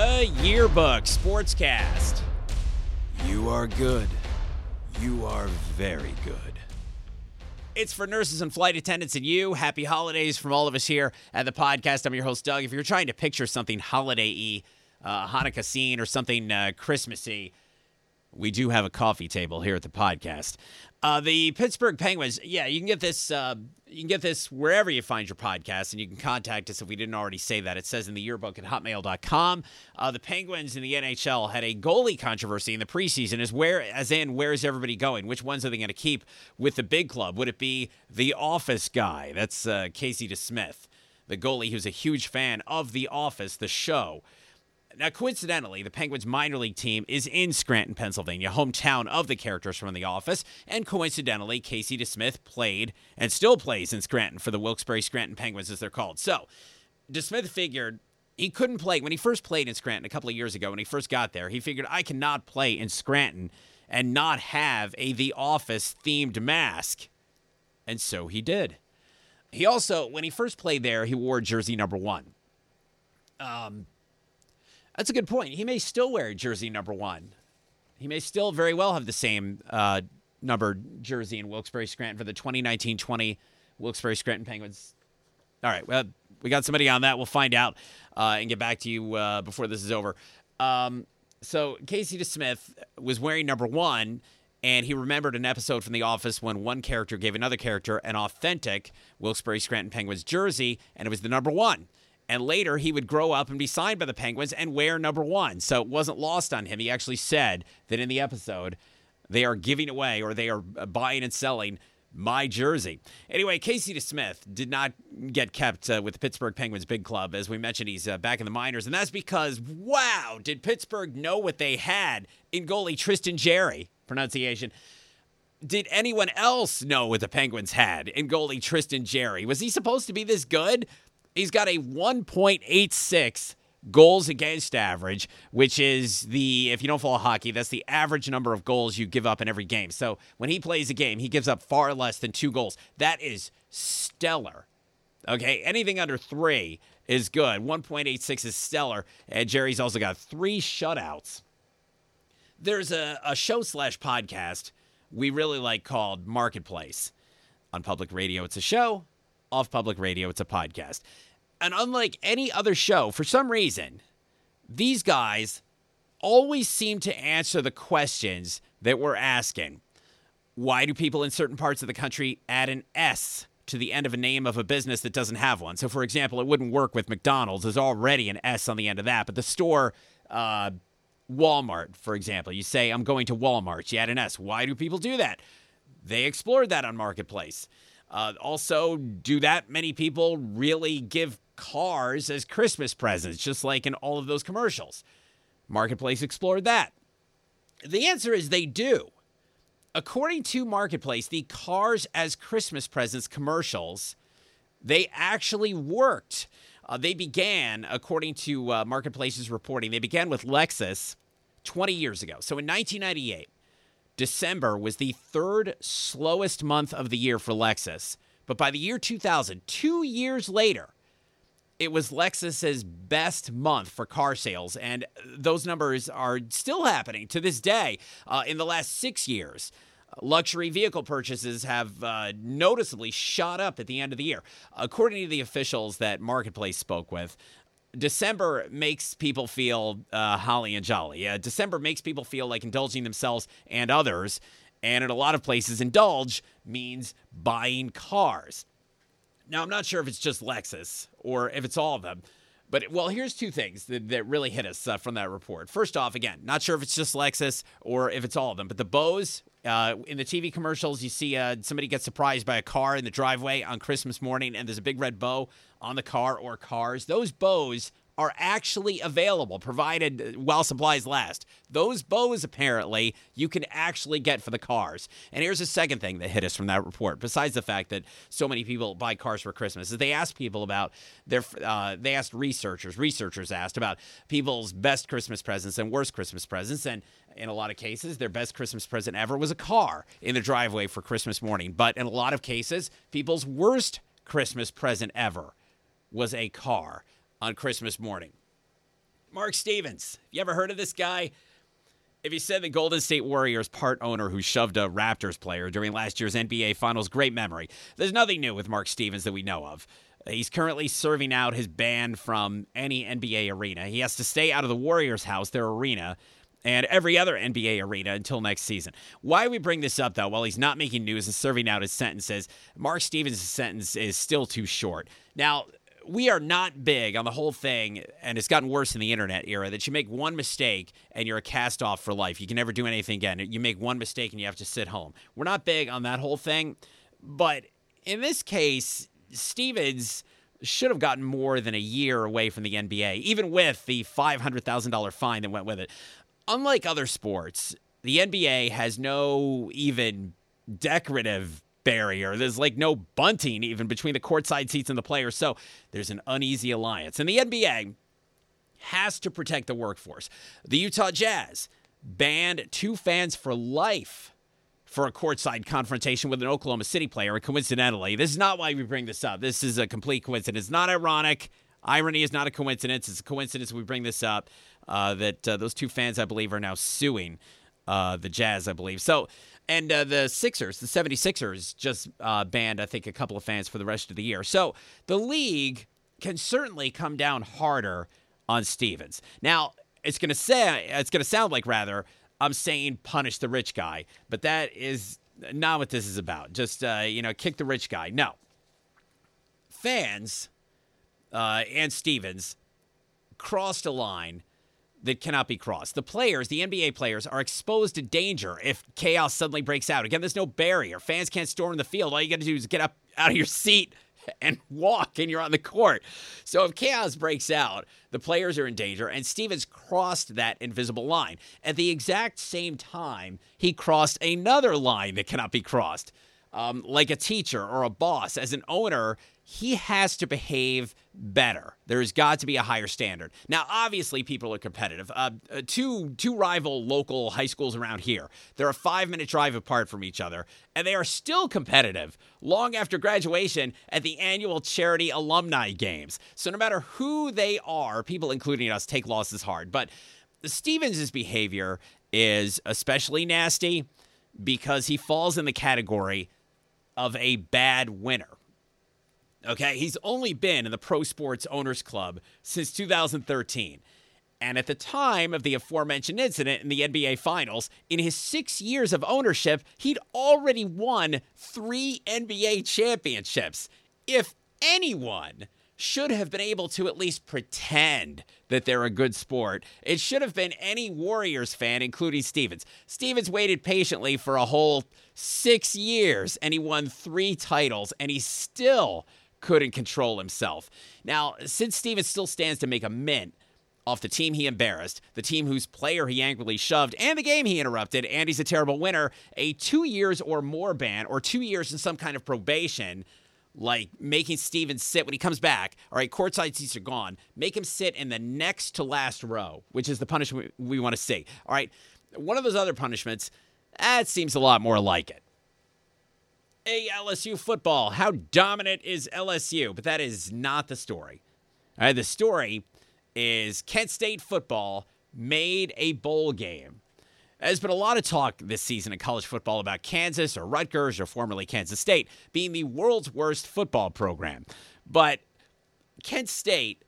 the Yearbook Sportscast. You are good. You are very good. It's for nurses and flight attendants and you. Happy holidays from all of us here at the podcast. I'm your host, Doug. If you're trying to picture something holiday y, uh, Hanukkah scene or something uh, Christmassy, we do have a coffee table here at the podcast. Uh, the Pittsburgh Penguins, yeah, you can get this. Uh, you can get this wherever you find your podcast, and you can contact us if we didn't already say that. It says in the yearbook at hotmail.com. Uh, the Penguins in the NHL had a goalie controversy in the preseason. As where, as in, where is everybody going? Which ones are they going to keep with the big club? Would it be the Office guy? That's uh, Casey DeSmith, the goalie who's a huge fan of The Office, the show. Now, coincidentally, the Penguins minor league team is in Scranton, Pennsylvania, hometown of the characters from The Office. And coincidentally, Casey DeSmith played and still plays in Scranton for the Wilkes-Barre Scranton Penguins, as they're called. So, DeSmith figured he couldn't play when he first played in Scranton a couple of years ago when he first got there. He figured I cannot play in Scranton and not have a The Office themed mask. And so he did. He also, when he first played there, he wore jersey number one. Um, that's a good point. He may still wear jersey number one. He may still very well have the same uh, number jersey in Wilkes-Barre Scranton for the 2019-20 Wilkes-Barre Scranton Penguins. All right, well, we got somebody on that. We'll find out uh, and get back to you uh, before this is over. Um, so Casey DeSmith was wearing number one, and he remembered an episode from The Office when one character gave another character an authentic Wilkes-Barre Scranton Penguins jersey, and it was the number one. And later, he would grow up and be signed by the Penguins and wear number one. So it wasn't lost on him. He actually said that in the episode, they are giving away or they are buying and selling my jersey. Anyway, Casey DeSmith did not get kept uh, with the Pittsburgh Penguins big club. As we mentioned, he's uh, back in the minors. And that's because, wow, did Pittsburgh know what they had in goalie Tristan Jarry, Pronunciation did anyone else know what the Penguins had in goalie Tristan Jarry? Was he supposed to be this good? He's got a 1.86 goals against average, which is the, if you don't follow hockey, that's the average number of goals you give up in every game. So when he plays a game, he gives up far less than two goals. That is stellar. Okay, anything under three is good. 1.86 is stellar. And Jarry's also got three shutouts. There's a, a show slash podcast we really like called Marketplace. On public radio, it's a show off public radio. It's a podcast. And unlike any other show, for some reason, these guys always seem to answer the questions that we're asking. Why do people in certain parts of the country add an S to the end of a name of a business that doesn't have one? So, for example, it wouldn't work with McDonald's. There's already an S on the end of that. But the store, uh, Walmart, for example, you say, I'm going to Walmart. You add an S. Why do people do that? They explored that on Marketplace. Uh, also, do that many people really give cars as Christmas presents, just like in all of those commercials? Marketplace explored that. The answer is they do. According to Marketplace, the cars as Christmas presents commercials, they actually worked. Uh, they began, according to uh, Marketplace's reporting, they began with Lexus 20 years ago. So in 1998, December was the third slowest month of the year for Lexus. But by the year 2000, two years later, it was Lexus's best month for car sales. And those numbers are still happening to this day uh, in the last six years. Luxury vehicle purchases have uh, noticeably shot up at the end of the year. According to the officials that Marketplace spoke with, December makes people feel uh, holly and jolly. Uh, December makes people feel like indulging themselves and others. And in a lot of places, indulge means buying cars. Now, I'm not sure if it's just Lexus or if it's all of them. But, well, here's two things that, that really hit us uh, from that report. First off, again, not sure if it's just Lexus or if it's all of them, but the bows uh, in the TV commercials, you see uh, somebody gets surprised by a car in the driveway on Christmas morning, and there's a big red bow on the car or cars. Those bows are actually available, provided uh, while supplies last. Those bows, apparently, you can actually get for the cars. And here's the second thing that hit us from that report. Besides the fact that so many people buy cars for Christmas, is they asked people about their. Uh, they asked researchers. Researchers asked about people's best Christmas presents and worst Christmas presents, and in a lot of cases, their best Christmas present ever was a car in the driveway for Christmas morning. But in a lot of cases, people's worst Christmas present ever was a car on Christmas morning. Mark Stevens. You ever heard of this guy? If you said the Golden State Warriors part owner who shoved a Raptors player during last year's NBA Finals, great memory. There's nothing new with Mark Stevens that we know of. He's currently serving out his ban from any NBA arena. He has to stay out of the Warriors' house, their arena, and every other NBA arena until next season. Why we bring this up, though, while he's not making news and serving out his sentences, Mark Stevens' sentence is still too short. Now, we are not big on the whole thing, and it's gotten worse in the internet era that you make one mistake and you're a cast off for life. You can never do anything again. You make one mistake and you have to sit home. We're not big on that whole thing, but in this case, Stevens should have gotten more than a year away from the NBA, even with the $500,000 fine that went with it. Unlike other sports, the NBA has no even decorative barrier. There's like no bunting even between the courtside seats and the players. So there's an uneasy alliance. And the NBA has to protect the workforce. The Utah Jazz banned two fans for life for a courtside confrontation with an Oklahoma City player. Coincidentally, this is not why we bring this up. This is a complete coincidence. It's Not ironic. Irony is not a coincidence. It's a coincidence we bring this up uh, that uh, those two fans, I believe, are now suing uh, the Jazz, I believe. So and uh, the Sixers, the 76ers, just uh, banned, I think, a couple of fans for the rest of the year. So the league can certainly come down harder on Stevens. Now, it's going to say it's going to sound like rather I'm saying punish the rich guy, but that is not what this is about. Just uh, you know, kick the rich guy. No, fans uh, and Stevens crossed a line that cannot be crossed. The players, the NBA players, are exposed to danger if chaos suddenly breaks out. Again, there's no barrier. Fans can't storm the field. All you got to do is get up out of your seat and walk, and you're on the court. So if chaos breaks out, the players are in danger, and Stevens crossed that invisible line. At the exact same time, he crossed another line that cannot be crossed. Um, like a teacher or a boss, as an owner, he has to behave better. There's got to be a higher standard. Now, obviously, people are competitive. Uh, uh, two two rival local high schools around here. They're a five minute drive apart from each other, and they are still competitive long after graduation at the annual charity alumni games. So, no matter who they are, people, including us, take losses hard. But Stevens' behavior is especially nasty because he falls in the category of a bad winner. Okay, he's only been in the Pro Sports Owners Club since 2013. And at the time of the aforementioned incident in the NBA Finals, in his six years of ownership, he'd already won three NBA championships. If anyone should have been able to at least pretend that they're a good sport, it should have been any Warriors fan, including Stevens. Stevens waited patiently for a whole six years and he won three titles, and he still couldn't control himself. Now, since Stevens still stands to make a mint off the team he embarrassed, the team whose player he angrily shoved, and the game he interrupted, and he's a terrible winner, a two years or more ban, or two years in some kind of probation, like making Stevens sit when he comes back. All right, courtside seats are gone. Make him sit in the next to last row, which is the punishment we want to see. All right, one of those other punishments, that seems a lot more like it. Hey, LSU football. How dominant is LSU? But that is not the story. All right, the story is Kent State football made a bowl game. There's been a lot of talk this season in college football about Kansas or Rutgers or formerly Kansas State being the world's worst football program. But Kent State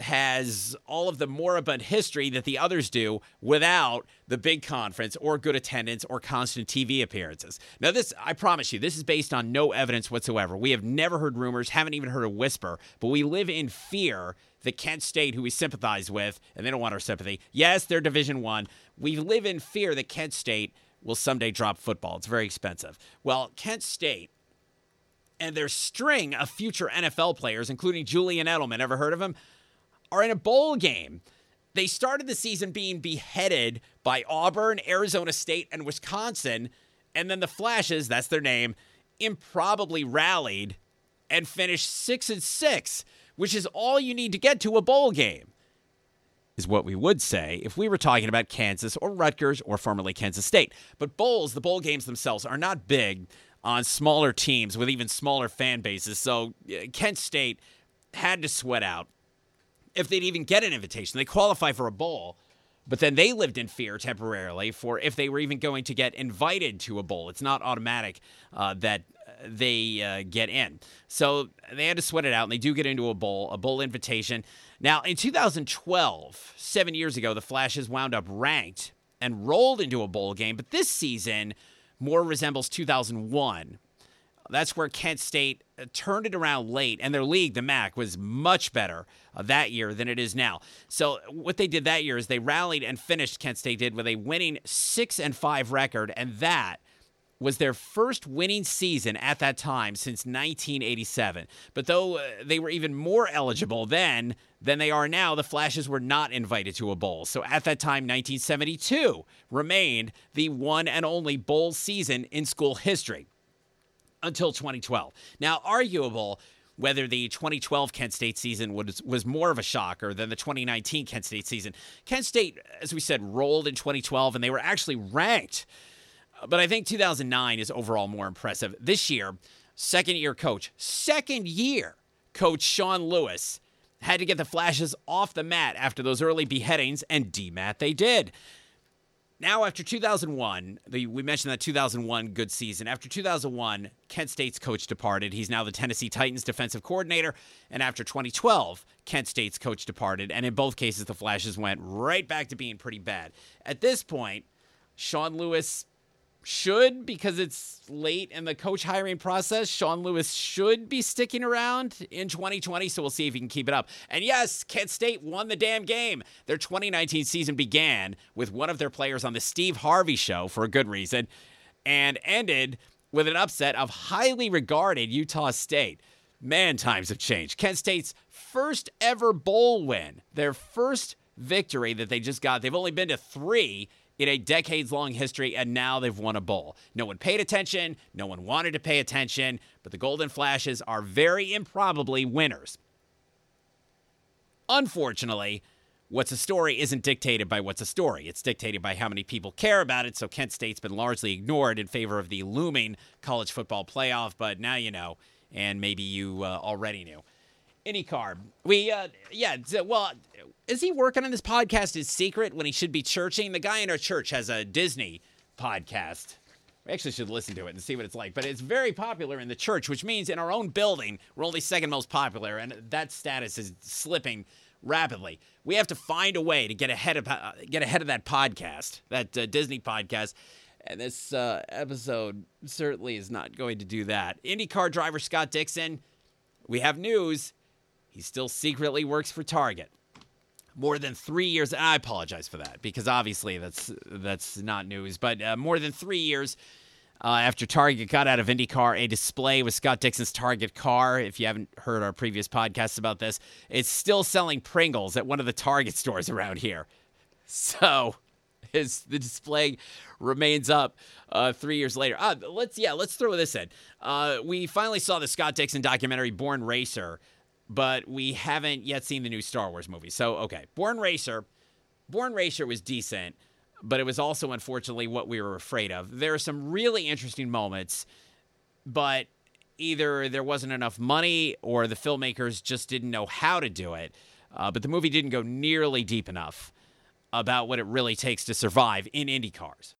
has all of the moribund history that the others do without the big conference or good attendance or constant TV appearances. Now, this, I promise you, this is based on no evidence whatsoever. We have never heard rumors, haven't even heard a whisper, but we live in fear that Kent State, who we sympathize with, and they don't want our sympathy, yes, they're Division One. We live in fear that Kent State will someday drop football. It's very expensive. Well, Kent State and their string of future NFL players, including Julian Edelman, ever heard of him? Are in a bowl game. They started the season being beheaded by Auburn, Arizona State, and Wisconsin. And then the Flashes, that's their name, improbably rallied and finished six and six, which is all you need to get to a bowl game. Is what we would say if we were talking about Kansas or Rutgers or formerly Kansas State. But bowls, the bowl games themselves, are not big on smaller teams with even smaller fan bases. So uh, Kent State had to sweat out if they'd even get an invitation. They qualify for a bowl, but then they lived in fear temporarily for if they were even going to get invited to a bowl. It's not automatic uh, that they uh, get in. So they had to sweat it out, and they do get into a bowl, a bowl invitation. Now, in 2012, seven years ago, the Flashes wound up ranked and rolled into a bowl game, but this season more resembles 2001. That's where Kent State uh, turned it around late, and their league, the MAC, was much better uh, that year than it is now. So what they did that year is they rallied and finished. Kent State did with a winning six and five record, and that was their first winning season at that time since 1987. But though uh, they were even more eligible then than they are now, the Flashes were not invited to a bowl. So at that time, 1972 remained the one and only bowl season in school history until 2012. Now, arguable whether the 2012 Kent State season was, was more of a shocker than the 2019 Kent State season. Kent State, as we said, rolled in 2012 and they were actually ranked but I think 2009 is overall more impressive. This year, second year coach, second year coach Sean Lewis had to get the Flashes off the mat after those early beheadings, and demat they did. Now, after 2001, the, we mentioned that 2001 good season. After 2001, Kent State's coach departed. He's now the Tennessee Titans defensive coordinator. And after 2012, Kent State's coach departed. And in both cases, the Flashes went right back to being pretty bad. At this point, Sean Lewis should because it's late in the coach hiring process. Sean Lewis should be sticking around in 2020, so we'll see if he can keep it up. And yes, Kent State won the damn game. Their 2019 season began with one of their players on the Steve Harvey show for a good reason and ended with an upset of highly regarded Utah State. Man, times have changed. Kent State's first ever bowl win, their first victory that they just got. They've only been to three in a decades long history, and now they've won a bowl. No one paid attention, no one wanted to pay attention, but the Golden Flashes are very improbably winners. Unfortunately, what's a story isn't dictated by what's a story. It's dictated by how many people care about it. So Kent State's been largely ignored in favor of the looming college football playoff, but now you know, and maybe you uh, already knew. IndyCar. We, uh, yeah, well, is he working on this podcast? Is secret when he should be churching? The guy in our church has a Disney podcast. We actually should listen to it and see what it's like. But it's very popular in the church, which means in our own building, we're only second most popular, and that status is slipping rapidly. We have to find a way to get ahead of uh, get ahead of that podcast, that uh, Disney podcast. And this uh, episode certainly is not going to do that. IndyCar driver Scott Dixon, we have news. He still secretly works for Target more than three years. And I apologize for that because obviously that's that's not news. But uh, more than three years uh, after Target got out of IndyCar, a display with Scott Dixon's Target car. If you haven't heard our previous podcasts about this, it's still selling Pringles at one of the Target stores around here. So, is the display remains up uh, three years later. Uh, let's yeah, let's throw this in. Uh, we finally saw the Scott Dixon documentary Born Racer but we haven't yet seen the new Star Wars movie. So, okay, Born Racer. Born Racer was decent, but it was also unfortunately what we were afraid of. There are some really interesting moments, but either there wasn't enough money or the filmmakers just didn't know how to do it. Uh, but the movie didn't go nearly deep enough about what it really takes to survive in Indy cars.